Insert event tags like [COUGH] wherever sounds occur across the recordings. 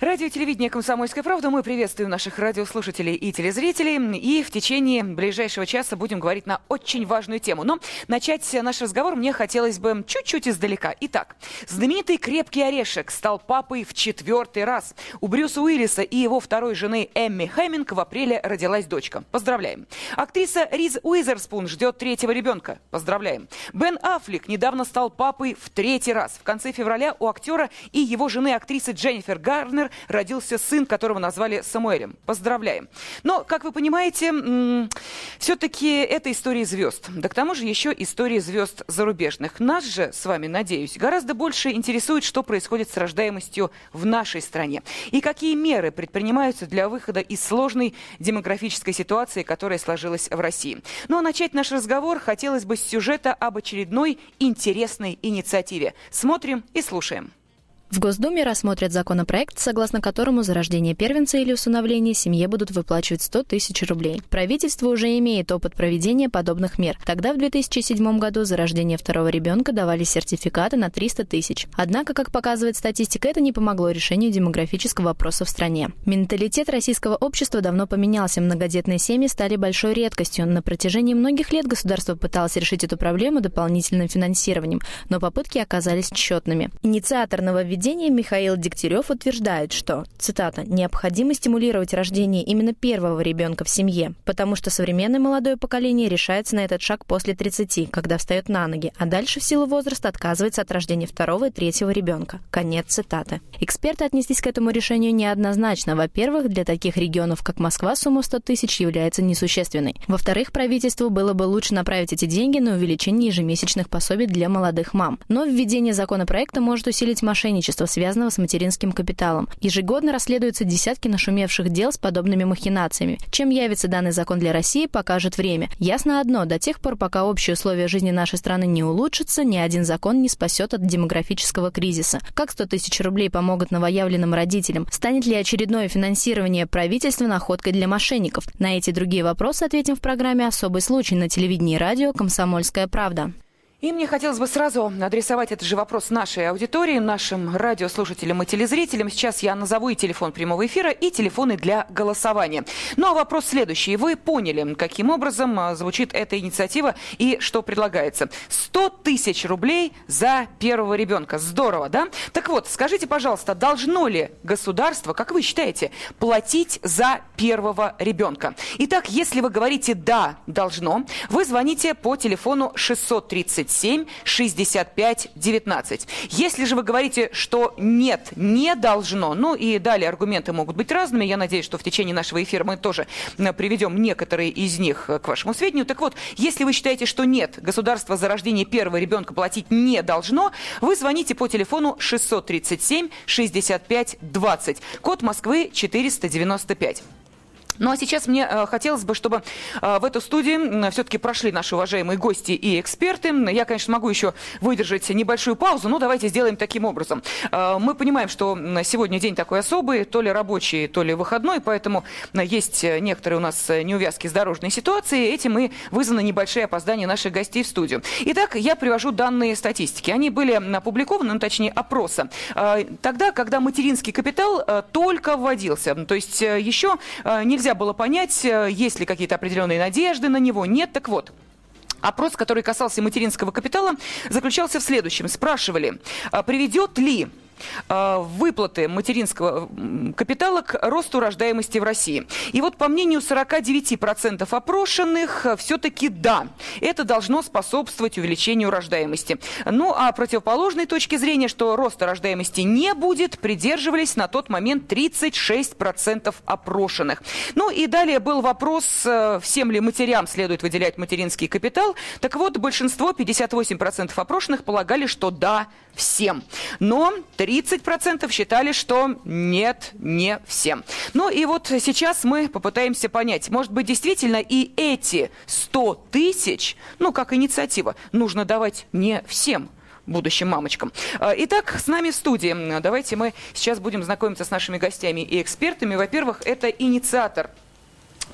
Радио телевидение «Комсомольская правда». Мы приветствуем наших радиослушателей и телезрителей. И в течение ближайшего часа будем говорить на очень важную тему. Но начать наш разговор мне хотелось бы чуть-чуть издалека. Итак, знаменитый «Крепкий орешек» стал папой в четвертый раз. У Брюса Уиллиса и его второй жены Эмми Хэмминг в апреле родилась дочка. Поздравляем. Актриса Риз Уизерспун ждет третьего ребенка. Поздравляем. Бен Аффлек недавно стал папой в третий раз. В конце февраля у актера и его жены актрисы Дженнифер Гарнер родился сын, которого назвали Самуэлем. Поздравляем. Но, как вы понимаете, все-таки это история звезд. Да к тому же еще история звезд зарубежных. Нас же, с вами, надеюсь, гораздо больше интересует, что происходит с рождаемостью в нашей стране. И какие меры предпринимаются для выхода из сложной демографической ситуации, которая сложилась в России. Ну а начать наш разговор хотелось бы с сюжета об очередной интересной инициативе. Смотрим и слушаем. В Госдуме рассмотрят законопроект, согласно которому за рождение первенца или усыновление семье будут выплачивать 100 тысяч рублей. Правительство уже имеет опыт проведения подобных мер. Тогда в 2007 году за рождение второго ребенка давали сертификаты на 300 тысяч. Однако, как показывает статистика, это не помогло решению демографического вопроса в стране. Менталитет российского общества давно поменялся. Многодетные семьи стали большой редкостью. На протяжении многих лет государство пыталось решить эту проблему дополнительным финансированием, но попытки оказались тщетными. Инициатор нововведения поведения Михаил Дегтярев утверждает, что, цитата, «необходимо стимулировать рождение именно первого ребенка в семье, потому что современное молодое поколение решается на этот шаг после 30, когда встает на ноги, а дальше в силу возраста отказывается от рождения второго и третьего ребенка». Конец цитаты. Эксперты отнеслись к этому решению неоднозначно. Во-первых, для таких регионов, как Москва, сумма 100 тысяч является несущественной. Во-вторых, правительству было бы лучше направить эти деньги на увеличение ежемесячных пособий для молодых мам. Но введение законопроекта может усилить мошенничество имущества, связанного с материнским капиталом. Ежегодно расследуются десятки нашумевших дел с подобными махинациями. Чем явится данный закон для России, покажет время. Ясно одно, до тех пор, пока общие условия жизни нашей страны не улучшатся, ни один закон не спасет от демографического кризиса. Как 100 тысяч рублей помогут новоявленным родителям? Станет ли очередное финансирование правительства находкой для мошенников? На эти другие вопросы ответим в программе «Особый случай» на телевидении и радио «Комсомольская правда». И мне хотелось бы сразу адресовать этот же вопрос нашей аудитории, нашим радиослушателям и телезрителям. Сейчас я назову и телефон прямого эфира, и телефоны для голосования. Ну а вопрос следующий. Вы поняли, каким образом а, звучит эта инициатива и что предлагается? 100 тысяч рублей за первого ребенка. Здорово, да? Так вот, скажите, пожалуйста, должно ли государство, как вы считаете, платить за первого ребенка? Итак, если вы говорите «да, должно», вы звоните по телефону 630 37 65 19. Если же вы говорите, что нет, не должно, ну и далее аргументы могут быть разными, я надеюсь, что в течение нашего эфира мы тоже э, приведем некоторые из них э, к вашему сведению. Так вот, если вы считаете, что нет, государство за рождение первого ребенка платить не должно, вы звоните по телефону 637 65 20, код Москвы 495. Ну а сейчас мне э, хотелось бы, чтобы э, в эту студию все-таки прошли наши уважаемые гости и эксперты. Я, конечно, могу еще выдержать небольшую паузу, но давайте сделаем таким образом. Э, мы понимаем, что сегодня день такой особый, то ли рабочий, то ли выходной, поэтому есть некоторые у нас неувязки с дорожной ситуацией. Этим и вызваны небольшие опоздания наших гостей в студию. Итак, я привожу данные статистики. Они были опубликованы, ну, точнее, опроса. Тогда, когда материнский капитал только вводился. То есть еще нельзя нельзя было понять, э, есть ли какие-то определенные надежды на него. Нет, так вот. Опрос, который касался материнского капитала, заключался в следующем. Спрашивали, «А приведет ли выплаты материнского капитала к росту рождаемости в России. И вот по мнению 49% опрошенных, э, все-таки да, это должно способствовать увеличению рождаемости. Ну а противоположной точки зрения, что роста рождаемости не будет, придерживались на тот момент 36% опрошенных. Ну и далее был вопрос, э, всем ли матерям следует выделять материнский капитал. Так вот, большинство, 58% опрошенных, полагали, что да, всем. Но 30% считали, что нет, не всем. Ну и вот сейчас мы попытаемся понять, может быть, действительно и эти 100 тысяч, ну, как инициатива, нужно давать не всем, будущим мамочкам. А, итак, с нами в студии. Давайте мы сейчас будем знакомиться с нашими гостями и экспертами. Во-первых, это инициатор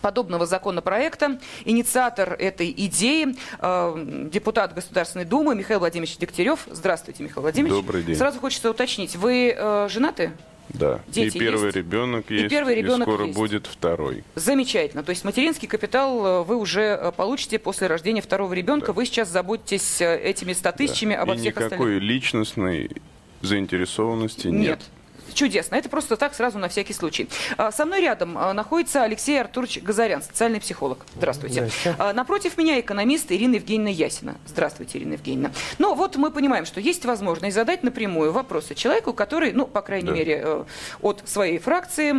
подобного законопроекта. Инициатор этой идеи э, депутат Государственной Думы Михаил Владимирович Дегтярев. Здравствуйте, Михаил Владимирович. Добрый день. Сразу хочется уточнить, вы э, женаты? Да. Дети и первый есть? ребенок И есть. первый ребенок скоро есть. будет второй. Замечательно. То есть материнский капитал э, вы уже получите после рождения второго ребенка. Вы сейчас заботитесь этими 100 тысячами Да. обо и всех никакой остальных. личностной заинтересованности нет. Нет. Чудесно. Это просто так, сразу на всякий случай. А, Со мной рядом а, находится Алексей Артурович Газарян, социальный психолог. Здравствуйте. А, Напротив меня экономист Ирина Евгеньевна Ясина. Здравствуйте, Ирина Евгеньевна. Ну, вот мы понимаем, что есть возможность задать напрямую вопросы человеку, который, ну, по крайней Да. мере, э, от своей фракции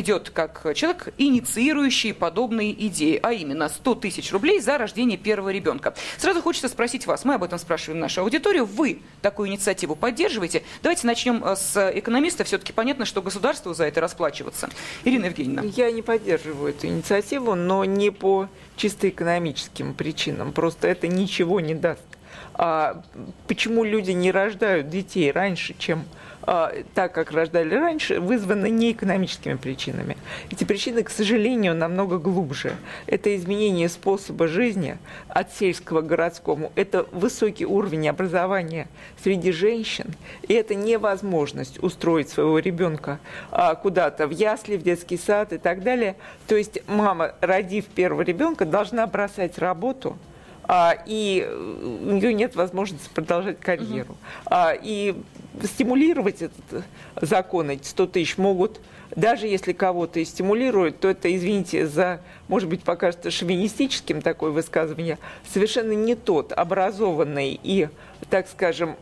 идет как человек, инициирующий подобные идеи, а именно 100 тысяч рублей за рождение первого ребенка. Сразу хочется спросить вас, мы об этом спрашиваем нашу аудиторию, вы такую инициативу поддерживаете? Давайте начнем э, с экономиста. Все-таки понятно, что государству за это расплачиваться. Ирина Евгеньевна. Я не поддерживаю эту инициативу, но не по чисто экономическим причинам. Просто это ничего не даст. А почему люди не рождают детей раньше, чем так, как рождали раньше, вызвано не экономическими причинами. Эти причины, к сожалению, намного глубже. Это изменение способа жизни от сельского к городскому. Это высокий уровень образования среди женщин. И это невозможность устроить своего ребенка а, куда-то в ясли, в детский сад и так далее. То есть мама, родив первого ребенка, должна бросать работу, а, и у нее нет возможности продолжать карьеру. А, и стимулировать этот закон, эти 100 тысяч могут, даже если кого-то и стимулируют, то это, извините, за, может быть, покажется шовинистическим такое высказывание, совершенно не тот образованный и, так скажем,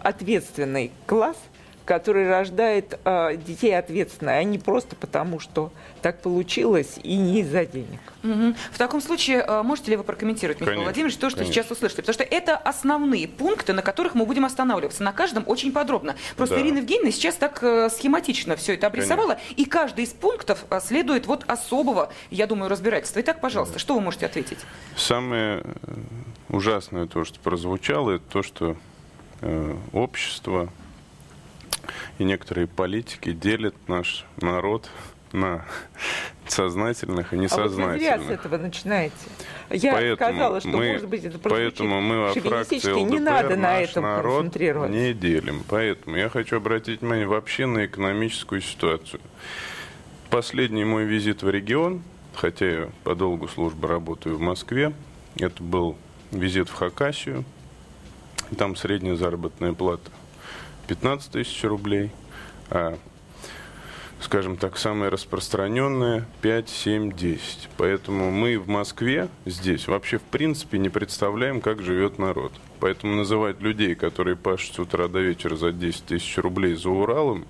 ответственный класс, который рождает э, детей ответственно, а не просто потому, что так получилось и не из-за денег. Мгм. В таком случае, э, можете ли вы прокомментировать, Михаил Конечно, Владимирович, то, что конечно. сейчас услышали? Потому что это основные пункты, на которых мы будем останавливаться. На каждом очень подробно. Просто Да. Ирина Евгеньевна сейчас так э, схематично все это обрисовала, и каждый из пунктов э, следует вот особого, я думаю, разбирательства. Итак, пожалуйста, что вы можете ответить? Самое э, ужасное то, что прозвучало, это то, что э, общество и некоторые политики делят наш народ на сознательных и А вот вы зря с несознательных. этого начинаете. Я Поэтому сказала, что, мы- может быть, это прозвучит Поэтому мы во фракции. ЛДПР Не надо на этом народ не делим. Поэтому я хочу обратить внимание вообще на экономическую ситуацию. Последний мой визит в регион, хотя я по долгу службы работаю в Москве, это был визит в Хакасию. Там средняя заработная плата 15 тысяч рублей, а скажем так, самое распространенное 5, 7, 10. Поэтому мы в Москве здесь вообще в принципе не представляем, как живет народ. Поэтому называть людей, которые пашут с утра до вечера за 10 тысяч рублей за Уралом,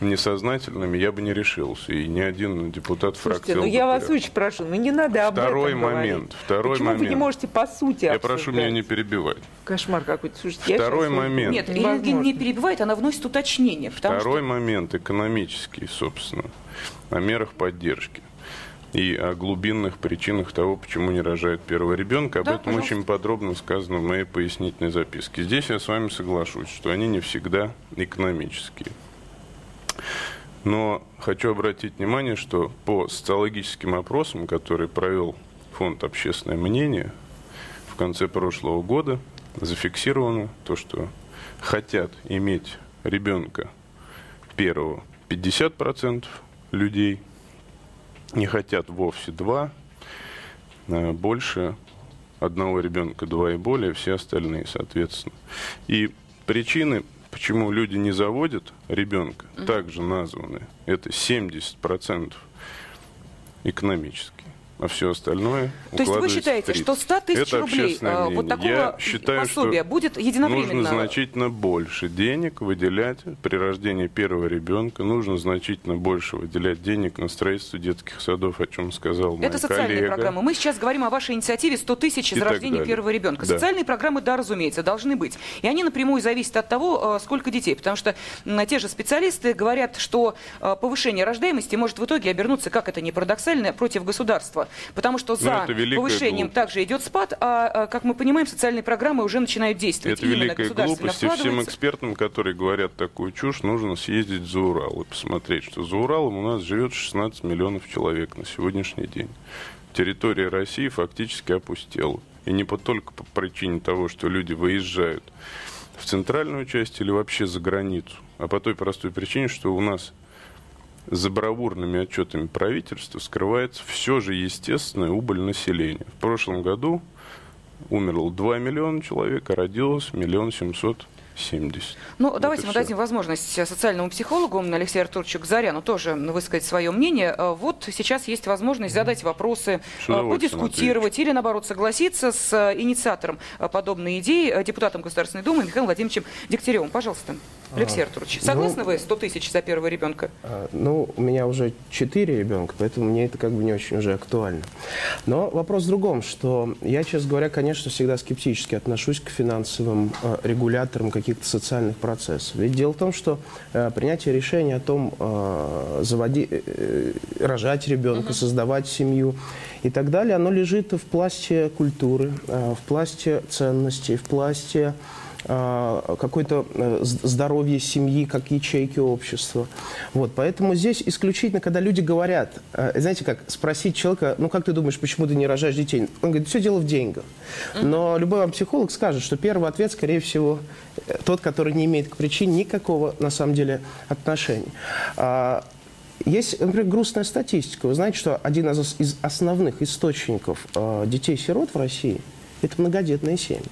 несознательными я бы не решился. И ни один депутат фракции Слушайте, ну я вас очень прошу, ну не надо об Второй этом момент, говорить. второй Почему вы не момент. можете по сути Я прошу меня обсуждать? не перебивать. Кошмар какой-то. Слушайте, я Второй вот- момент. Нет, Евгеньевна не перебивает, она вносит уточнение. Второй что... момент экономический, собственно, о мерах поддержки и о глубинных причинах того, почему не рожает первого ребенка. Об Да, этом пожалуйста. очень подробно сказано в моей пояснительной записке. Здесь я с вами соглашусь, что они не всегда экономические. Но хочу обратить внимание, что по социологическим опросам, которые провел фонд «Общественное мнение» в конце прошлого года, зафиксировано то, что хотят иметь ребенка первого 50% людей, не хотят вовсе два, э, больше одного ребенка, два и более, все остальные, соответственно. И причины, почему люди не заводят ребенка, также названы. Это 70% экономические. А все остальное То есть вы считаете, 30. что 100 тысяч Это рублей э, вот такого Я считаю, пособия что будет единовременно? Нужно значительно больше денег выделять при рождении первого ребенка. Нужно значительно больше выделять денег на строительство детских садов, о чем сказал мой Это социальные коллега. программы. Мы сейчас говорим о вашей инициативе 100 тысяч из рождения далее. первого ребенка. Да. Социальные программы, да, разумеется, должны быть. И они напрямую зависят от того, э, сколько детей. Потому что те же специалисты говорят, что э, повышение рождаемости может в итоге обернуться, как это ни парадоксально, против государства. Потому что за повышением глупость. также идет спад, а, а, как мы понимаем, социальные программы уже начинают действовать. Это великая глупость, и всем экспертам, которые говорят такую чушь, нужно съездить за Урал и посмотреть, что за Уралом у нас живет 16 миллионов человек на сегодняшний день. Территория России фактически опустела. И не по, только по причине того, что люди выезжают в центральную часть или вообще за границу, а по той простой причине, что у нас за бравурными отчетами правительства скрывается все же естественная убыль населения. В прошлом году умерло 2 миллиона человек, а родилось миллион семьсот 70. Ну, вот давайте мы все. дадим возможность социальному психологу Алексею Артуровичу Газаряну тоже высказать свое мнение. Э, вот сейчас есть возможность задать вопросы, э, подискутировать или, наоборот, согласиться с э, инициатором подобной идеи, депутатом Государственной Думы Михаилом Владимировичем Дегтяревым. Пожалуйста. Алексей а, Артурович, согласны ну, вы 100 тысяч за первого ребенка? А, ну, у меня уже 4 ребенка, поэтому мне это как бы не очень уже актуально. Но вопрос в другом, что я, честно говоря, конечно, всегда скептически отношусь к финансовым э, регуляторам каких-то социальных процессов. Ведь дело в том, что э, принятие решения о том, э, заводи, э, рожать ребенка, uh-huh. создавать семью и так далее, оно лежит в пласте культуры, э, в пласте ценностей, в пласте а, какое-то э, здоровье семьи, как ячейки общества. Вот, поэтому здесь исключительно, когда люди говорят, э, знаете как, спросить человека, ну как ты думаешь, почему ты не рожаешь детей? Он говорит, все дело в деньгах. Но любой вам психолог скажет, что первый ответ, скорее всего, э, тот, который не имеет к причине никакого, на самом деле, отношения. А, есть, например, грустная статистика. Вы знаете, что один из основных источников детей-сирот в России – это многодетные семьи.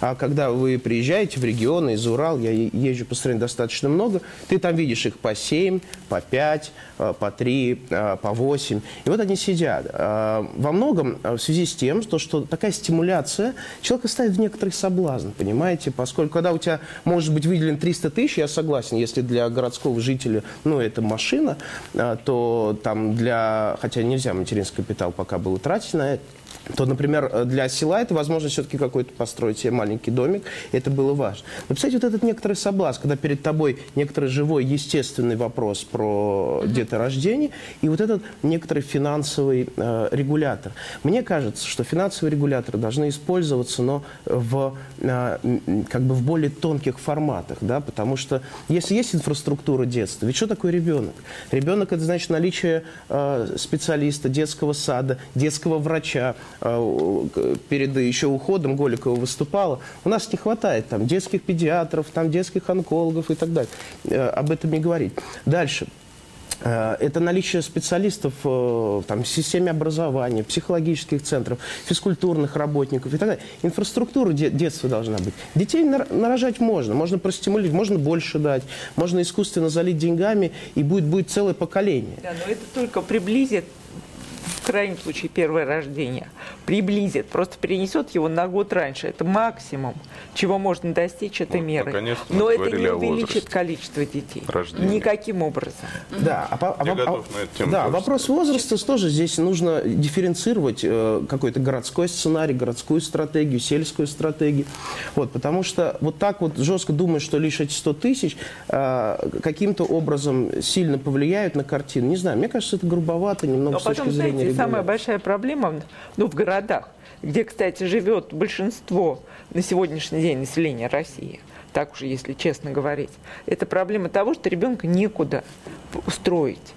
А когда вы приезжаете в регионы, из Урал, я езжу по стране достаточно много, ты там видишь их по 7, по 5, э, по 3, э, по 8. И вот они сидят. Э, во многом в связи с тем, что, такая стимуляция человека ставит в некоторый соблазн, понимаете? Поскольку когда у тебя может быть выделен 300 тысяч, я согласен, если для городского жителя, ну, это машина, то там для, хотя нельзя материнский капитал пока было тратить на это, то, например, для села это возможность все-таки какой-то построить себе маленький домик. Это было важно. Но, кстати, вот этот некоторый соблазн, когда перед тобой некоторый живой, естественный вопрос про деторождение и вот этот некоторый финансовый э, регулятор. Мне кажется, что финансовые регуляторы должны использоваться, но в, э, как бы в более тонких форматах, да, потому что если есть инфраструктура детства, ведь что такое ребенок? Ребенок – это значит наличие э, специалиста, детского сада, детского врача, Э, перед еще уходом Голикова выступала, у нас не хватает там детских педиатров, там детских онкологов и так далее. Э, об этом не говорить. Дальше. Э, это наличие специалистов там, в системе образования, психологических центров, физкультурных работников и так далее. Инфраструктура де детства должна быть. Детей нарожать можно, можно простимулировать, можно больше дать, можно искусственно залить деньгами, и будет, будет целое поколение. Да, но это только приблизит крайнем случае первое рождение, приблизит, просто перенесет его на год раньше. Это максимум, чего можно достичь этой вот, меры. Но это не увеличит количество детей. Рождения. Никаким образом. Да, а, а, а, да вопрос возраста тоже здесь нужно дифференцировать э, какой-то городской сценарий, городскую стратегию, сельскую стратегию. Вот, потому что вот так вот жестко думать, что лишь эти 100 тысяч э, каким-то образом сильно повлияют на картину, не знаю, мне кажется, это грубовато немного Но с точки зрения знаете, самая большая проблема ну, в городах, где, кстати, живет большинство на сегодняшний день населения России, так уж если честно говорить, это проблема того, что ребенка некуда устроить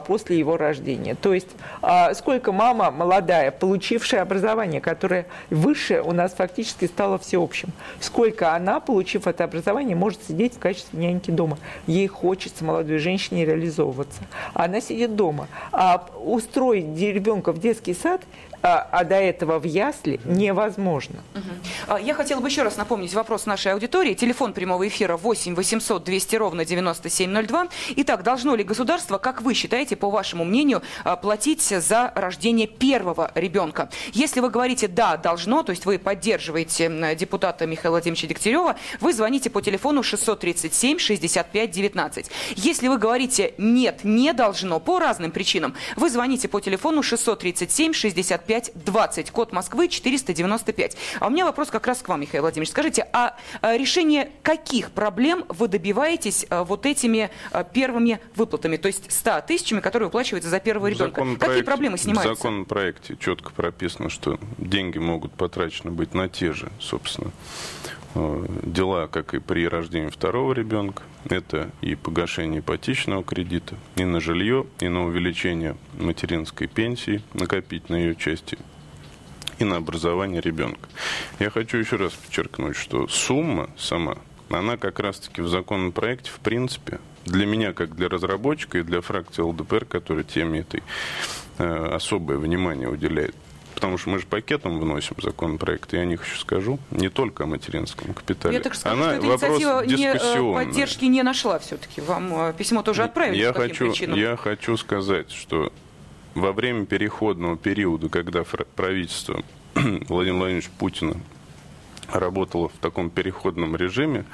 после его рождения. То есть а, сколько мама молодая, получившая образование, которое выше у нас фактически стало всеобщим, сколько она, получив это образование, может сидеть в качестве няньки дома. Ей хочется молодой женщине реализовываться. Она сидит дома. А устроить ребенка в детский сад а, а до этого в ясли невозможно. Угу. Я хотела бы еще раз напомнить вопрос нашей аудитории. Телефон прямого эфира 8 800 200 ровно 9702. Итак, должно ли государство, как вы считаете, по вашему мнению, а, платить за рождение первого ребенка? Если вы говорите «да, должно», то есть вы поддерживаете депутата Михаила Владимировича Дегтярева, вы звоните по телефону 637 65 19. Если вы говорите «нет, не должно» по разным причинам, вы звоните по телефону 637 65 9520, код Москвы 495. А у меня вопрос как раз к вам, Михаил Владимирович. Скажите, а, а решение каких проблем вы добиваетесь а, вот этими а, первыми выплатами, то есть 100 тысячами, которые выплачиваются за первого ребенка? Какие проблемы снимаются? В законопроекте четко прописано, что деньги могут потрачены быть на те же, собственно, дела, как и при рождении второго ребенка. Это и погашение ипотечного кредита, и на жилье, и на увеличение материнской пенсии, накопить на ее части, и на образование ребенка. Я хочу еще раз подчеркнуть, что сумма сама, она как раз-таки в законопроекте, в принципе, для меня, как для разработчика и для фракции ЛДПР, которая теме этой э, особое внимание уделяет, потому что мы же пакетом вносим законопроект, я о них еще скажу, не только о материнском капитале. Я так скажу, Она что эта инициатива не, э, поддержки не нашла все-таки. Вам э, письмо тоже отправили я хочу, причинам? Я хочу сказать, что во время переходного периода, когда правительство [CLEARS THROAT] Владимира Владимировича Путина работало в таком переходном режиме,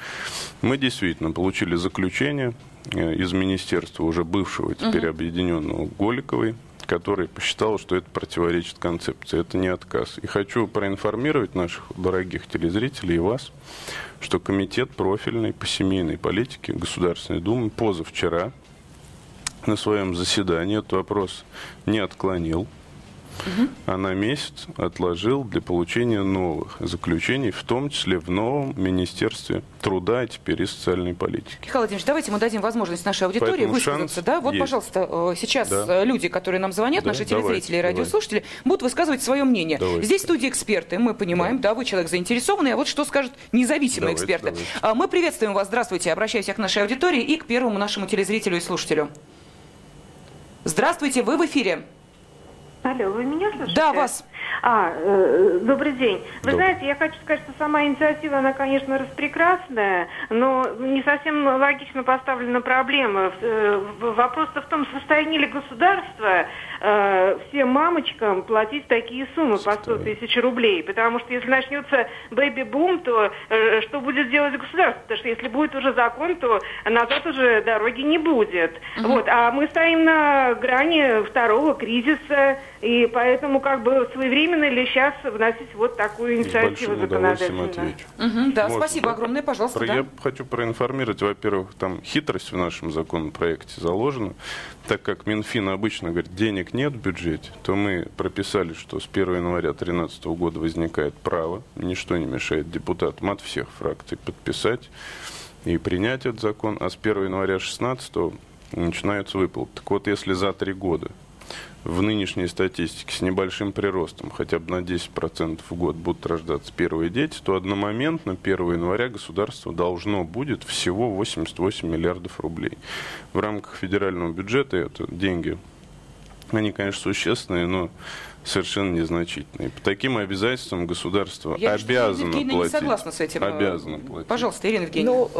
мы действительно получили заключение э, из министерства уже бывшего, теперь угу. объединенного Голиковой, который посчитал, что это противоречит концепции. Это не отказ. И хочу проинформировать наших дорогих телезрителей и вас, что Комитет профильный по семейной политике Государственной Думы позавчера на своем заседании этот вопрос не отклонил угу. а на месяц отложил для получения новых заключений, в том числе в новом Министерстве труда, а теперь и социальной политики. Михаил Владимирович, давайте мы дадим возможность нашей аудитории Поэтому высказаться. Да? Вот, есть. пожалуйста, э, сейчас да. Э, люди, которые нам звонят, да, наши телезрители давайте, и радиослушатели, давайте. будут высказывать свое мнение. Давайте. Здесь студии эксперты, мы понимаем, да. да, вы человек заинтересованный, а вот что скажут независимые давайте, эксперты. Давайте. А, мы приветствуем вас, здравствуйте, обращаюсь к нашей аудитории и к первому нашему телезрителю и слушателю. Здравствуйте, вы в эфире. Алло, вы меня слышите? Да, вас. А, э, добрый день. Вы добрый. знаете, я хочу сказать, что сама инициатива, она, конечно, распрекрасная, но не совсем логично поставлена проблема. Э, вопрос-то в том, состоянии ли государства э, всем мамочкам платить такие суммы по 100 тысяч рублей. Потому что если начнется бэби-бум, то э, что будет делать государство? Потому что если будет уже закон, то назад уже дороги не будет. Угу. Вот. А мы стоим на грани второго кризиса, и поэтому как бы своевременно ли сейчас вносить вот такую инициативу законодательную? Угу, да, Можно, спасибо огромное, пожалуйста. Я да. хочу проинформировать, во-первых, там хитрость в нашем законопроекте заложена, так как Минфин обычно говорит, денег нет в бюджете, то мы прописали, что с 1 января 2013 года возникает право, ничто не мешает депутатам от всех фракций подписать и принять этот закон, а с 1 января 2016 начинаются выплаты. Так вот, если за три года в нынешней статистике с небольшим приростом, хотя бы на 10% в год будут рождаться первые дети, то одномоментно 1 января государство должно будет всего 88 миллиардов рублей. В рамках федерального бюджета это деньги, они, конечно, существенные, но совершенно незначительные. По таким обязательствам государство я обязано платить. Я не согласна с этим. Обязано платить. Пожалуйста, Ирина Евгеньевна. Ну,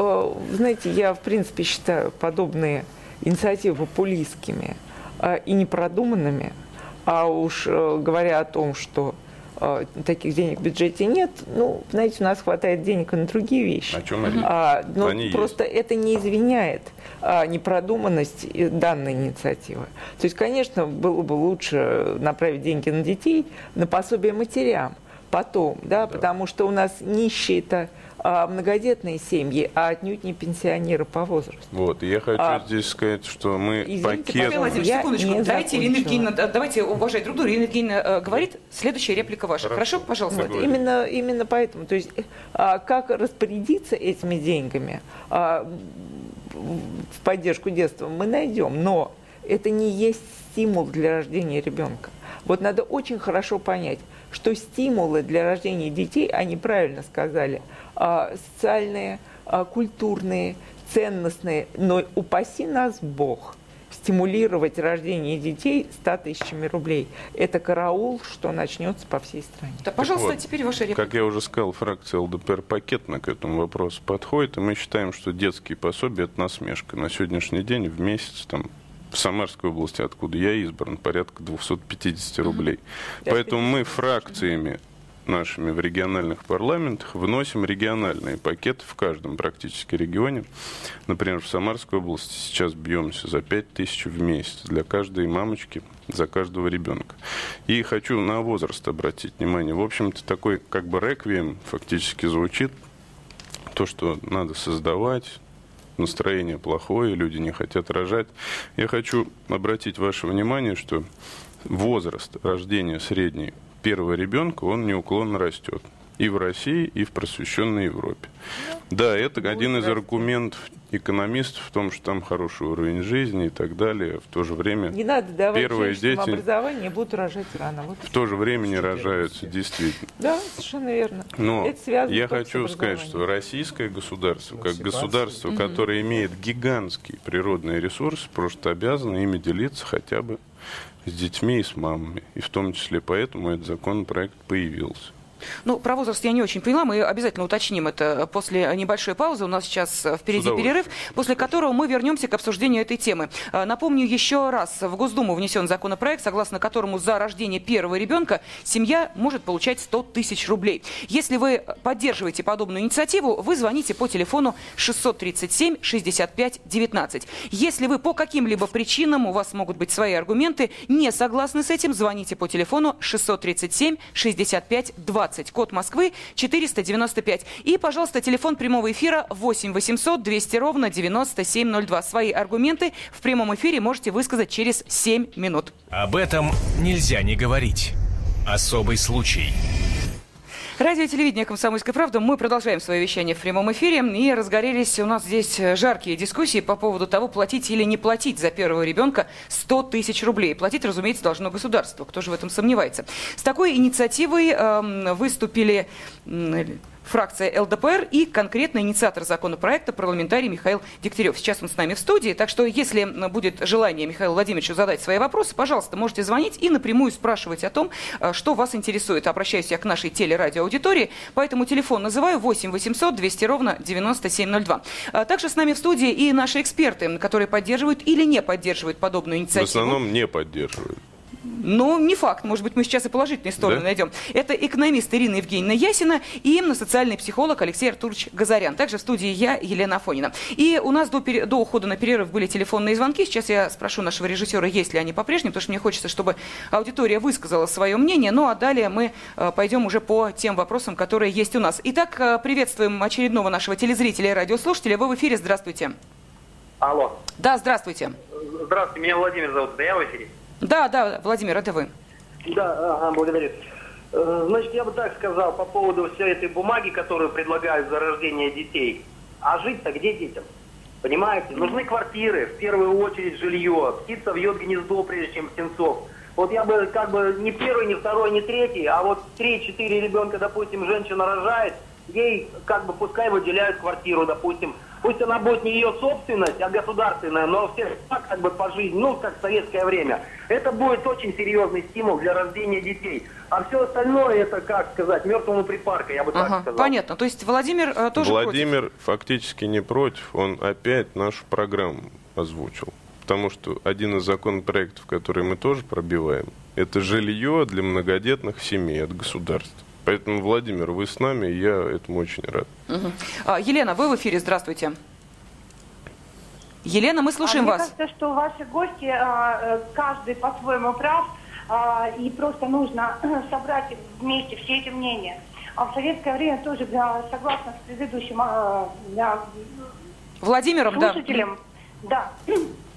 э, знаете, я, в принципе, считаю подобные инициативы популистскими. Э, и непродуманными. А уж э, говоря о том, что э, таких денег в бюджете нет, ну, знаете, у нас хватает денег и на другие вещи. О чем они? А, но они просто есть. это не извиняет а, непродуманность данной инициативы. То есть, конечно, было бы лучше направить деньги на детей, на пособие матерям потом, да, да. потому что у нас нищие-то а, многодетные семьи, а отнюдь не пенсионеры по возрасту. Вот, я хочу а, здесь сказать, что мы извините, пакет... Павел секундочку, дайте Ирина Евгеньевна, давайте уважать друг друга. Ирина Евгеньевна э, говорит, следующая реплика ваша. Хорошо, Хорошо пожалуйста. Вот, именно, именно поэтому. То есть, а, как распорядиться этими деньгами а, в поддержку детства мы найдем, но это не есть стимул для рождения ребенка. Вот надо очень хорошо понять, что стимулы для рождения детей, они правильно сказали, а, социальные, а, культурные, ценностные, но упаси нас Бог стимулировать рождение детей 100 тысячами рублей. Это караул, что начнется по всей стране. Да, пожалуйста, вот, теперь ваша реплика. Как я уже сказал, фракция ЛДПР пакетно к этому вопросу подходит, и мы считаем, что детские пособия – это насмешка. На сегодняшний день в месяц там в Самарской области, откуда я избран, порядка 250 рублей. Mm-hmm. Поэтому мы фракциями нашими в региональных парламентах, выносим региональные пакеты в каждом практически регионе. Например, в Самарской области сейчас бьемся за 5 тысяч в месяц для каждой мамочки, за каждого ребенка. И хочу на возраст обратить внимание. В общем-то, такой как бы реквием фактически звучит то, что надо создавать, настроение плохое, люди не хотят рожать. Я хочу обратить ваше внимание, что возраст рождения средний первого ребенка, он неуклонно растет. И в России, и в просвещенной Европе. Да, это один из аргументов экономистов в том, что там хороший уровень жизни и так далее. В то же время не надо давать первые дети образование будут рожать рано. Вот в то же время не рожаются, действительно. Да, совершенно верно. Но это я хочу сказать, что российское государство, как государство, которое имеет гигантские природные ресурсы, просто обязано ими делиться хотя бы с детьми и с мамами. И в том числе поэтому этот законопроект появился. Ну, про возраст я не очень поняла. Мы обязательно уточним это после небольшой паузы. У нас сейчас впереди перерыв, после которого мы вернемся к обсуждению этой темы. А, напомню еще раз. В Госдуму внесен законопроект, согласно которому за рождение первого ребенка семья может получать 100 тысяч рублей. Если вы поддерживаете подобную инициативу, вы звоните по телефону 637 65 19. Если вы по каким-либо причинам, у вас могут быть свои аргументы, не согласны с этим, звоните по телефону 637 65 20. 20, код Москвы 495. И, пожалуйста, телефон прямого эфира 8 800 200 ровно 9702. Свои аргументы в прямом эфире можете высказать через 7 минут. Об этом нельзя не говорить. Особый случай. Радио и телевидение «Комсомольская правда». Мы продолжаем свое вещание в прямом эфире. И разгорелись у нас здесь жаркие дискуссии по поводу того, платить или не платить за первого ребенка 100 тысяч рублей. Платить, разумеется, должно государство. Кто же в этом сомневается? С такой инициативой э, выступили фракция ЛДПР и конкретно инициатор законопроекта парламентарий Михаил Дегтярев. Сейчас он с нами в студии, так что если будет желание Михаилу Владимировичу задать свои вопросы, пожалуйста, можете звонить и напрямую спрашивать о том, э, что вас интересует. Обращаюсь я к нашей телерадиоаудитории, поэтому телефон называю 8 800 200 ровно 9702. А также с нами в студии и наши эксперты, которые поддерживают или не поддерживают подобную инициативу. В основном не поддерживают. Ну, не факт. Может быть, мы сейчас и положительные стороны да? найдем. Это экономист Ирина Евгеньевна Ясина и социальный психолог Алексей Артурович Газарян. Также в студии я, Елена Афонина. И у нас до, до ухода на перерыв были телефонные звонки. Сейчас я спрошу нашего режиссера, есть ли они по-прежнему, потому что мне хочется, чтобы аудитория высказала свое мнение. Ну, а далее мы э, пойдем уже по тем вопросам, которые есть у нас. Итак, э, приветствуем очередного нашего телезрителя и радиослушателя. Вы в эфире. Здравствуйте. Алло. Да, здравствуйте. Здравствуйте, меня Владимир зовут. Да я в эфире? Да, да, Владимир, это вы. Да, ага, благодарю. Э, значит, я бы так сказал по поводу всей этой бумаги, которую предлагают за рождение детей. А жить-то где детям? Понимаете? Нужны квартиры, в первую очередь жилье. Птица вьет гнездо, прежде чем птенцов. Вот я бы как бы не первый, не второй, не третий, а вот три-четыре ребенка, допустим, женщина рожает, ей как бы пускай выделяют квартиру, допустим, Пусть она будет не ее собственность, а государственная, но все как бы по жизни, ну, как в советское время. Это будет очень серьезный стимул для рождения детей. А все остальное, это, как сказать, мертвому припарка, я бы ага, так сказал. Понятно. То есть Владимир э, тоже Владимир против? фактически не против, он опять нашу программу озвучил. Потому что один из законопроектов, который мы тоже пробиваем, это жилье для многодетных семей от государства. Поэтому, Владимир, вы с нами, и я этому очень рад. Угу. А, Елена, вы в эфире, здравствуйте. Елена, мы слушаем а вас. Мне кажется, что ваши гости, а, э, каждый по-своему прав, а, и просто нужно [CLEARS THROAT] собрать вместе все эти мнения. А в советское время тоже, для, согласно с предыдущим для Владимиром, слушателям, да. да [CLEARS THROAT]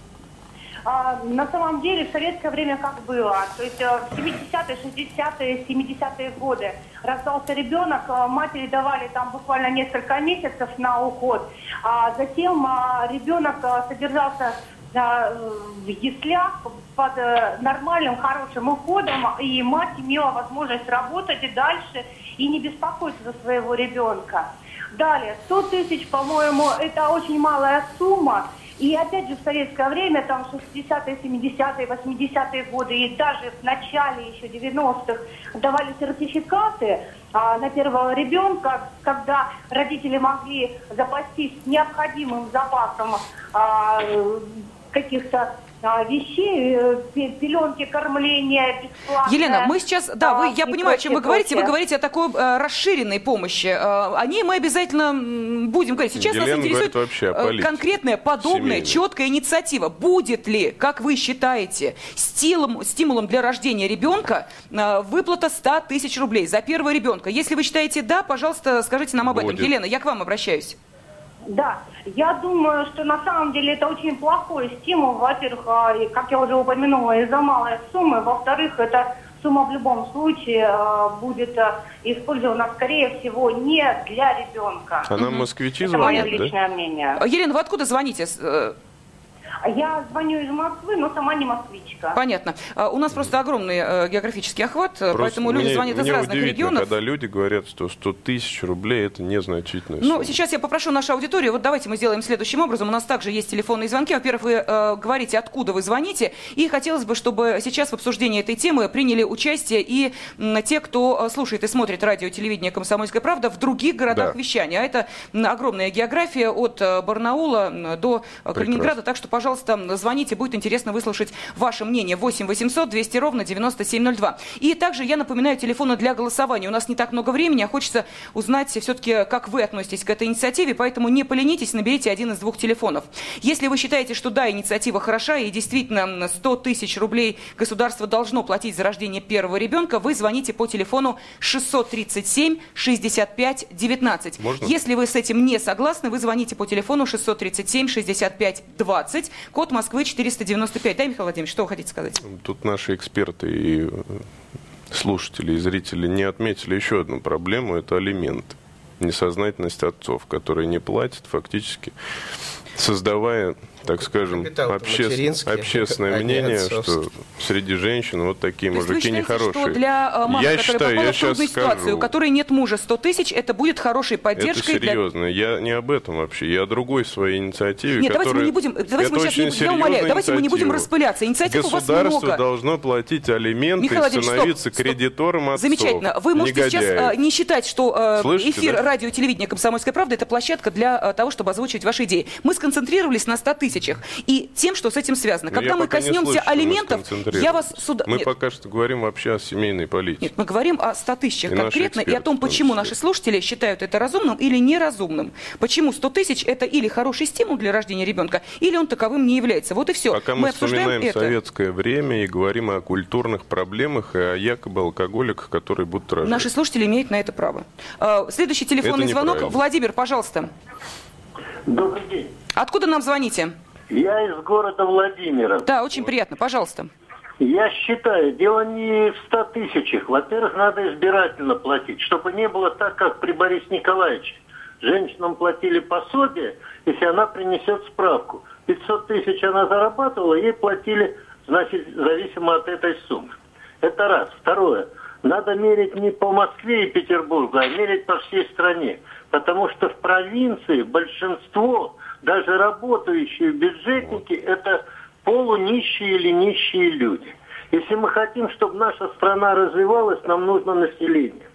а, на самом деле в советское время как было? То есть э, в 70-е, 60-е, 70-е годы рождался ребенок, э, матери давали там буквально несколько месяцев на уход, а затем а, ребенок э, содержался в яслях под нормальным, хорошим уходом, и мать имела возможность работать и дальше, и не беспокоиться за своего ребенка. Далее, 100 тысяч, по-моему, это очень малая сумма, и опять же в советское время, там 60-е, 70-е, 80-е годы и даже в начале еще 90-х давали сертификаты а, на первого ребенка, когда родители могли запастись необходимым запасом а, каких-то вещей, э, пе- пеленки, кормление бесплатное. Елена, мы сейчас, да, вы, а, я и понимаю, о чем вы прочее, говорите. Вы говорите о такой э, расширенной помощи. Э, о ней мы обязательно будем говорить. Сейчас нас Елена интересует говорит вообще э, политике. конкретная, подобная, Семейной. четкая инициатива. Будет ли, как вы считаете, стимулом, стимулом для рождения ребенка э, выплата 100 тысяч рублей за первого ребенка? Если вы считаете да, пожалуйста, скажите нам об этом. Будет. Елена, я к вам обращаюсь. Да, я думаю, что на самом деле это очень плохой стимул. Во-первых, а, и, как я уже упомянула, из-за малой суммы. Во-вторых, эта сумма в любом случае а, будет а, использована, скорее всего, не для ребенка. А нам москвичи Это мое звонят, да? личное мнение. Э, Елена, вы откуда звоните? Я звоню из Москвы, но сама не москвичка. Понятно. А, У нас просто огромный э, географический охват, э, Просто поэтому люди мне- звонят из разных регионов. когда люди говорят, что 100 тысяч рублей – это незначительная Ну, сумма. сейчас я попрошу нашу аудиторию, вот давайте мы сделаем следующим образом. У нас также есть телефонные звонки. Во-первых, вы э, говорите, откуда вы звоните. И хотелось бы, чтобы сейчас в обсуждении этой темы приняли участие и те, кто э, слушает и смотрит радио, телевидение «Комсомольская правда» в других городах Да. вещания. А это огромная география от Барнаула до э, Калининграда. Так что, пожалуйста, м, звоните, будет интересно выслушать ваше мнение. 8 800 200 ровно 9702. И также я напоминаю телефоны для голосования. У нас не так много времени, а хочется узнать все-таки, как вы относитесь к этой инициативе, поэтому не поленитесь, наберите один из двух телефонов. Если вы считаете, что да, инициатива хороша и действительно м, 100 тысяч рублей государство должно платить за рождение первого ребенка, вы звоните по телефону 637 65 19. Можно? Если вы с этим не согласны, вы звоните по телефону 637 65 20, код Москвы 495. Да, Михаил Владимирович, что вы хотите сказать? Тут наши эксперты и э, слушатели и зрители не отметили еще одну проблему – это алименты. Несознательность отцов, которые не платят фактически, создавая, так скажем, Капитал-то обще- материнский, общественное не мнение, что среди женщин вот такие То мужики считаете, нехорошие. что для э, мамы, я которая считаю, попала я в трудную сейчас ситуацию, скажу, у которой нет мужа 100 тысяч, это будет хорошей это поддержкой для... серьезно. Я не об этом вообще. Я о другой своей инициативе, Нет, давайте мы не будем, давайте Это мы сейчас не, я умоляю, давайте мы не будем распыляться. Инициатив у вас Государство много. должно платить алименты Михаил и становиться стоп. кредитором отцов. Замечательно. Вы можете сейчас Негодяев. э, не считать, что э, Слышите, эфир да? радио и телевидения «Комсомольская правда» — это площадка для э, того, чтобы озвучивать ваши идеи. Мы сконцентрировались на 100 тысячах и тем, что с этим связано. Ну, Когда мы коснемся слышу, мы алиментов, я вас сюда... Мы Нет, пока что говорим вообще о семейной политике. Нет, мы говорим о 100 тысячах И конкретно и о том, почему наши слушатели считают это разумным или неразумным. Почему 100 тысяч это или хороший стимул для рождения ребенка, или он таковым не является. Вот и все. Пока мы, обсуждаем вспоминаем это. советское время и говорим о культурных проблемах и о якобы алкоголиках, которые будут рожать. Наши слушатели имеют на это право. Э, Следующий телефонный Это звонок. Владимир, пожалуйста. Добрый день. Откуда нам звоните? Я из города Владимира. Да, очень приятно. Пожалуйста. Я считаю, дело не в 100 тысячах. Во-первых, надо избирательно платить, чтобы не было так, как при Борисе Николаевиче. Женщинам платили пособие, если она принесет справку. 500 тысяч она зарабатывала, ей платили, значит, зависимо от этой суммы. Это раз. Второе. Надо мерить не по Москве и Петербургу, а мерить по всей стране. Потому что в провинции большинство, даже работающие бюджетники, это полунищие или нищие люди. Если мы хотим, чтобы наша страна развивалась, нам нужно население.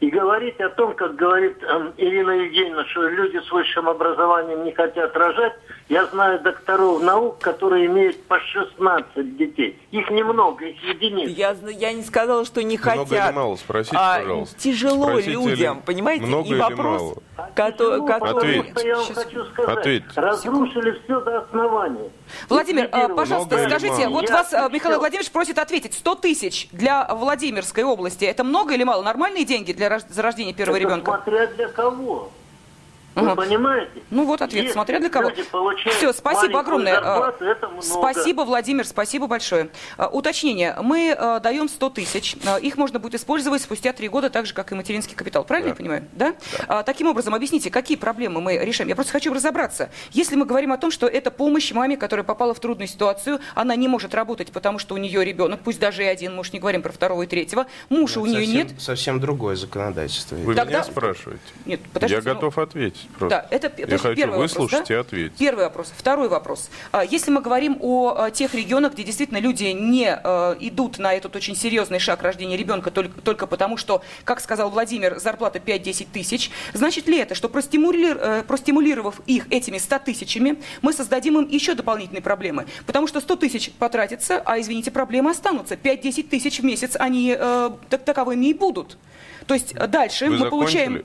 И говорить о том, как говорит эм, Ирина Евгеньевна, что люди с высшим образованием не хотят рожать, я знаю докторов наук, которые имеют по 16 детей. Их немного, их единицы. Я, я не сказала, что не Много хотят. или мало? Спросите, А, пожалуйста. Тяжело Спросите, людям, или понимаете? много И или вопрос, мало? Почему? который... Потому что я вам Сейчас. хочу сказать, Ответьте. разрушили все до основания. Владимир, Ликвидировали. пожалуйста, Много скажите, вот Я вас э, Михаил отвечал. Владимирович просит ответить. 100 тысяч для Владимирской области. Это много или мало? Нормальные деньги для рож- за рождение первого Это ребенка? смотря для кого. Вы понимаете? Ну вот ответ, Если смотря для кого. Все, спасибо огромное. Зарплату, много. Спасибо, Владимир, спасибо большое. Э, Уточнение. Мы э, даем 100 тысяч. Их можно будет использовать спустя три года, так же, как и материнский капитал. Правильно я понимаю? Да? А, Таким образом, объясните, какие проблемы мы решаем. Я просто хочу разобраться. Если мы говорим о том, что это помощь маме, которая попала в трудную ситуацию, она не может работать, потому что у нее ребенок, пусть даже и один, уж не говорим про второго и третьего, мужа у нее совсем, нет. Совсем другое законодательство. Вы Тогда- меня спрашиваете? Нет, подождите, Я ну- готов ответить. Просто. Да, это Я значит, хочу первый выслушать вопрос, да? и ответить. Первый вопрос. Второй вопрос. А, Если мы говорим о а, тех регионах, где действительно люди не а, идут на этот очень серьезный шаг рождения ребенка только, только потому, что, как сказал Владимир, зарплата 5-10 тысяч, значит ли это, что простимули- э, простимулировав их этими 100 тысячами, мы создадим им еще дополнительные проблемы? Потому что 100 тысяч потратится, а, извините, проблемы останутся. 5-10 тысяч в месяц они э, так- таковыми и будут. То есть э, дальше Вы мы получаем...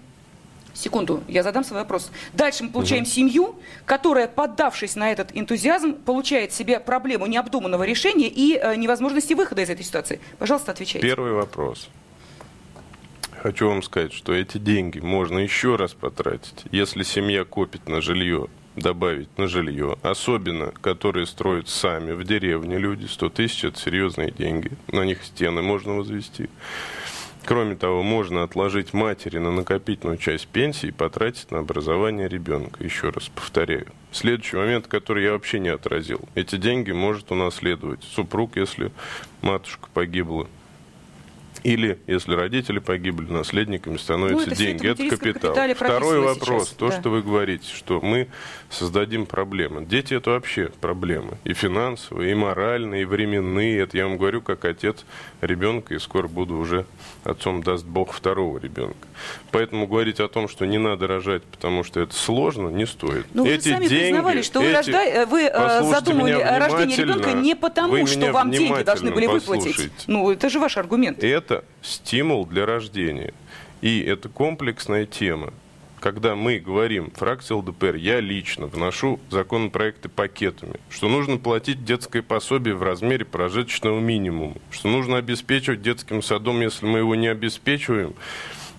Секунду, я задам свой вопрос. Дальше мы получаем семью, которая, поддавшись на этот энтузиазм, получает себе проблему необдуманного решения и э, невозможности выхода из этой ситуации. Пожалуйста, отвечайте. Первый вопрос. Хочу вам сказать, что эти деньги можно еще раз потратить, если семья копит на жилье, добавить на жилье, особенно которые строят сами в деревне люди, 100 тысяч это серьезные деньги, на них стены можно возвести. Кроме того, можно отложить матери на накопительную часть пенсии и потратить на образование ребенка. Еще раз повторяю. Следующий момент, который я вообще не отразил. Эти деньги может унаследовать супруг, если матушка погибла. Или, если родители погибли, наследниками становятся Ну, это деньги. это капитал. Второй вопрос. сейчас, То, да. что вы говорите, что мы создадим проблемы. Дети это вообще проблемы. И финансовые, и моральные, и временные. Это я вам говорю как отец ребенка, и скоро буду уже отцом, даст Бог, второго ребенка. Поэтому говорить о том, что не надо рожать, потому что это сложно, не стоит. Ну, вы эти сами деньги, признавали, что вы, эти- рожда- э, вы э, задумали рождение ребенка не потому, Вы что вам деньги должны были выплатить. Ну, это же ваш аргумент. Это стимул для рождения. И это комплексная тема. Когда мы говорим, фракция ЛДПР, я лично вношу законопроекты пакетами, что нужно платить детское пособие в размере прожиточного минимума, что нужно обеспечивать детским садом, если мы его не обеспечиваем,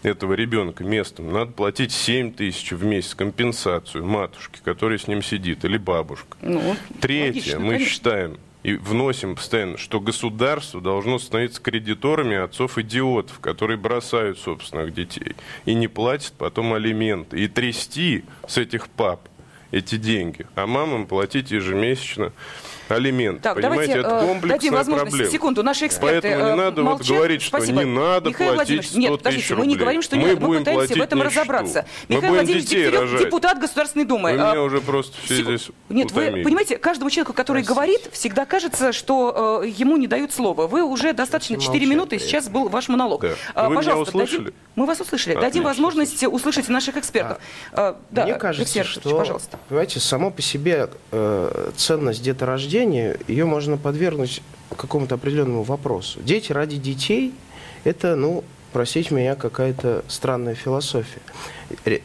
этого ребенка местом, надо платить 7 тысяч в месяц компенсацию матушке, которая с ним сидит, или бабушка. Ну, Третье, логично, мы конечно. считаем и вносим постоянно, что государство должно становиться кредиторами отцов-идиотов, которые бросают собственных детей и не платят потом алименты. И трясти с этих пап эти деньги, а мамам платить ежемесячно алименты. Так, Понимаете, давайте это э, комплексная дадим возможность. проблема. Секунду, наши эксперты Поэтому не э, надо вот молчат. говорить, что Спасибо. не надо Михаил платить Владимирович, 100 нет, тысяч подождите, мы не рублей. говорим, что не Мы надо. Мы будем пытаемся в этом не разобраться. Мы Михаил будем Владимирович детей Дегтярев, рожать. депутат Государственной Думы. Вы А, меня уже просто все Секу- здесь Нет, вы понимаете, каждому человеку, который говорит, всегда кажется, что э, ему не дают слова. Вы уже достаточно Все 4 молчат минуты, сейчас был ваш монолог. Да. А, Вы меня пожалуйста, дадим- услышали? Мы вас услышали. Дадим Отлично. возможность услышать наших экспертов. А, да, Мне кажется, что, пожалуйста. понимаете, само по себе ценность деторождения, ее можно подвергнуть какому-то определенному вопросу. Дети ради детей – это, ну, простите меня, какая-то странная философия.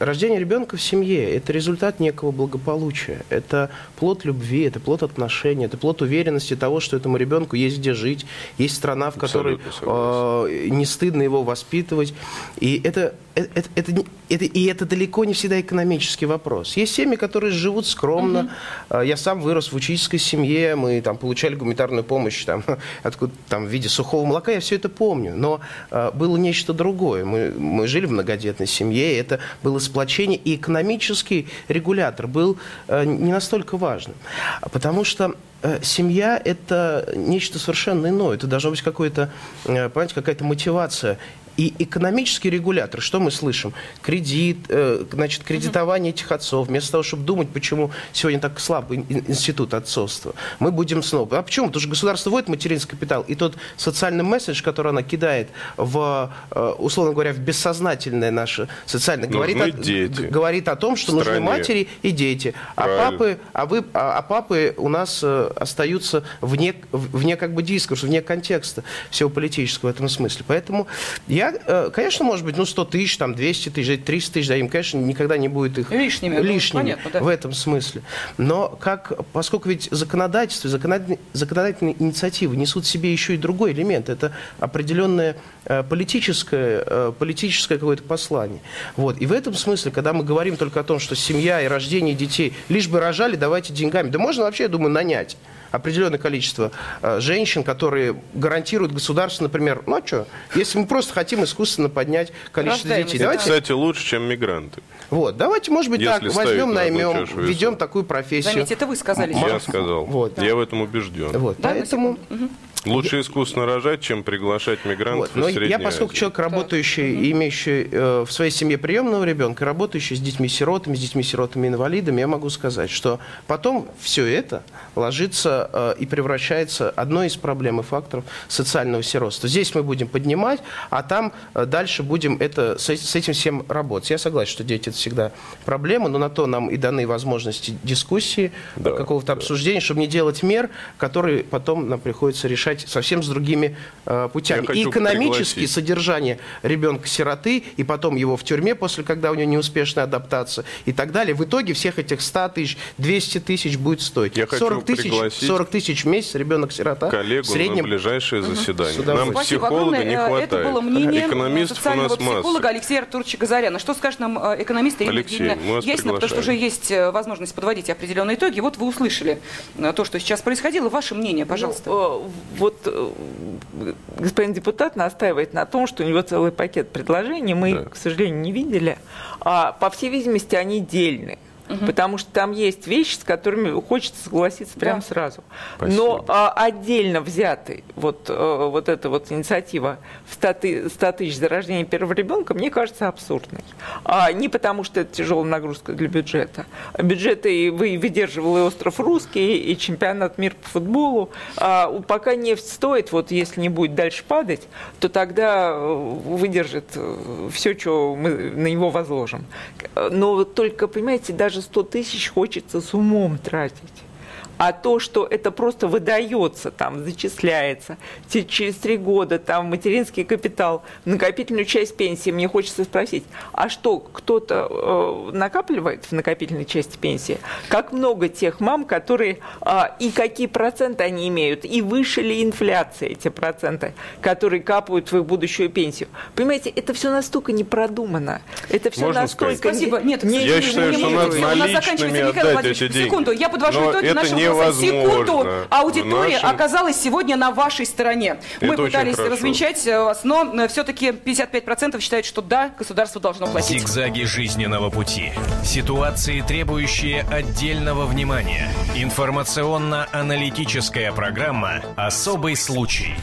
Рождение ребенка в семье – это результат некого благополучия, это плод любви, это плод отношений, это плод уверенности того, что этому ребенку есть где жить, есть страна, в которой э, не стыдно его воспитывать. И это, это, это, не- это- и это далеко не всегда экономический вопрос. Есть семьи, которые живут скромно. Э, Я сам вырос в учительской семье, мы там получали гуманитарную помощь там, [LAUGHS] откуда, там, в виде сухого молока, я все это помню. Но э, было нечто другое. Мы, мы жили в многодетной семье, и это было сплочение, и экономический регулятор был э, не настолько важным. Потому что э, семья – это нечто совершенно иное. Это должно быть какое-то, э, понимаете, какая-то мотивация. И экономический регулятор, что мы слышим? Кредит, э, значит, кредитование этих отцов. Вместо того, чтобы думать, почему сегодня так слабый ин- институт отцовства, мы будем снова. А почему? Потому что государство вводит материнский капитал, и тот социальный месседж, который она кидает в, э, условно говоря, в бессознательное наше социальное, говорит Нужны о, дети говорит о том, что нужны матери и дети. А Правильно. папы, а вы, а, а папы у нас э, остаются вне, вне как бы дискурса, вне контекста всего политического в этом смысле. Поэтому я, э, конечно, может быть, ну 100 тысяч, там 200 тысяч, 300 тысяч, да, им, конечно, никогда не будет их Лишними, лишними понятно, да. в этом смысле. Но как, поскольку ведь законодательство, законодательные, законодательные инициативы несут в себе еще и другой элемент, это определенное э, политическое, э, политическое какое-то послание. Вот. И в этом смысле, когда мы говорим только о том, что семья и рождение детей, лишь бы рожали, давайте деньгами, да можно вообще, я думаю, нанять определенное количество э, женщин, которые гарантируют государству, например, ну а что, если мы просто хотим искусственно поднять количество детей. Это, давайте кстати, лучше, чем мигранты. вот, давайте, может быть, Если так, возьмем, наймем, ведем такую профессию. Заметьте, это вы сказали. Я сейчас. сказал. Вот. Я в этом убежден. Вот, Да, поэтому, Лучше искусственно рожать, чем приглашать мигрантов Вот. Но из Средней я, поскольку Азии. человек, работающий, имеющий э, в своей семье приемного ребенка, работающий с детьми-сиротами, с детьми-сиротами-инвалидами, я могу сказать, что потом все это ложится э, и превращается одной из проблем и факторов социального сиротства. Здесь мы будем поднимать, а там э, дальше будем это, с, с этим всем работать. Я согласен, что дети это всегда проблема, но на то нам и даны возможности дискуссии, Да, э, какого-то обсуждения, чтобы не делать мер, которые потом нам приходится решать совсем с другими э, путями. Я И экономически пригласить. содержание ребенка-сироты, и потом его в тюрьме после, когда у него неуспешная адаптация и так далее. В итоге всех этих 100 тысяч, 200 тысяч будет стоить. Я хочу 40 тысяч, пригласить 40 тысяч в месяц ребенок-сирота. коллегу в среднем на ближайшее заседание. Удовольствием. Нам Спасибо психолога огромное. не Э, хватает. Это было мнение Экономистов у нас масса. психолога Алексея Артуровича Газаряна. Что скажет нам э, экономист Ирина Алексей, вас Яснина, потому что уже приглашаем. есть э, возможность подводить определенные итоги. Вот вы услышали э, то, что сейчас происходило. Ваше мнение, пожалуйста. Ну, э, вот э, господин депутат настаивает на том, что у него целый пакет предложений. Мы, Да. к сожалению, не видели. А, по всей видимости, они дельные. Потому что там есть вещи, с которыми хочется согласиться прямо Да. сразу. Спасибо. Но а, отдельно взятый вот, э, вот эта вот инициатива в 100, ты- 100 тысяч за рождение первого ребенка, мне кажется, абсурдной. А, не потому, что это тяжелая нагрузка для бюджета. Бюджет и вы- выдерживал и остров Русский, и чемпионат мира по футболу. А, пока нефть стоит, вот если не будет дальше падать, то тогда э, выдержит все, что мы на него возложим. Но вот только, понимаете, даже 100 тысяч хочется с умом тратить. А то, что это просто выдается, там, зачисляется, через три года там материнский капитал, накопительную часть пенсии, мне хочется спросить, а что, кто-то э, накапливает в накопительной части пенсии? Как много тех мам, которые, а, и какие проценты они имеют, и выше ли инфляция эти проценты, которые капают в их будущую пенсию? Понимаете, это все настолько не продумано, это все Можно настолько... сказать? Спасибо. Нет, не- Я не- считаю, не- что не- надо не- у нас наличными отдать эти деньги. Секунду, я подвожу Но итоги это нашего голоса. Невозможно Секунду. Аудитория нашем- оказалась сегодня на вашей стороне. Мы Это очень пытались хорошо. развенчать э, вас, но все-таки 55% считают, что да, государство должно платить. Зигзаги жизненного пути. Ситуации, требующие отдельного внимания. Информационно-аналитическая программа «Особый случай».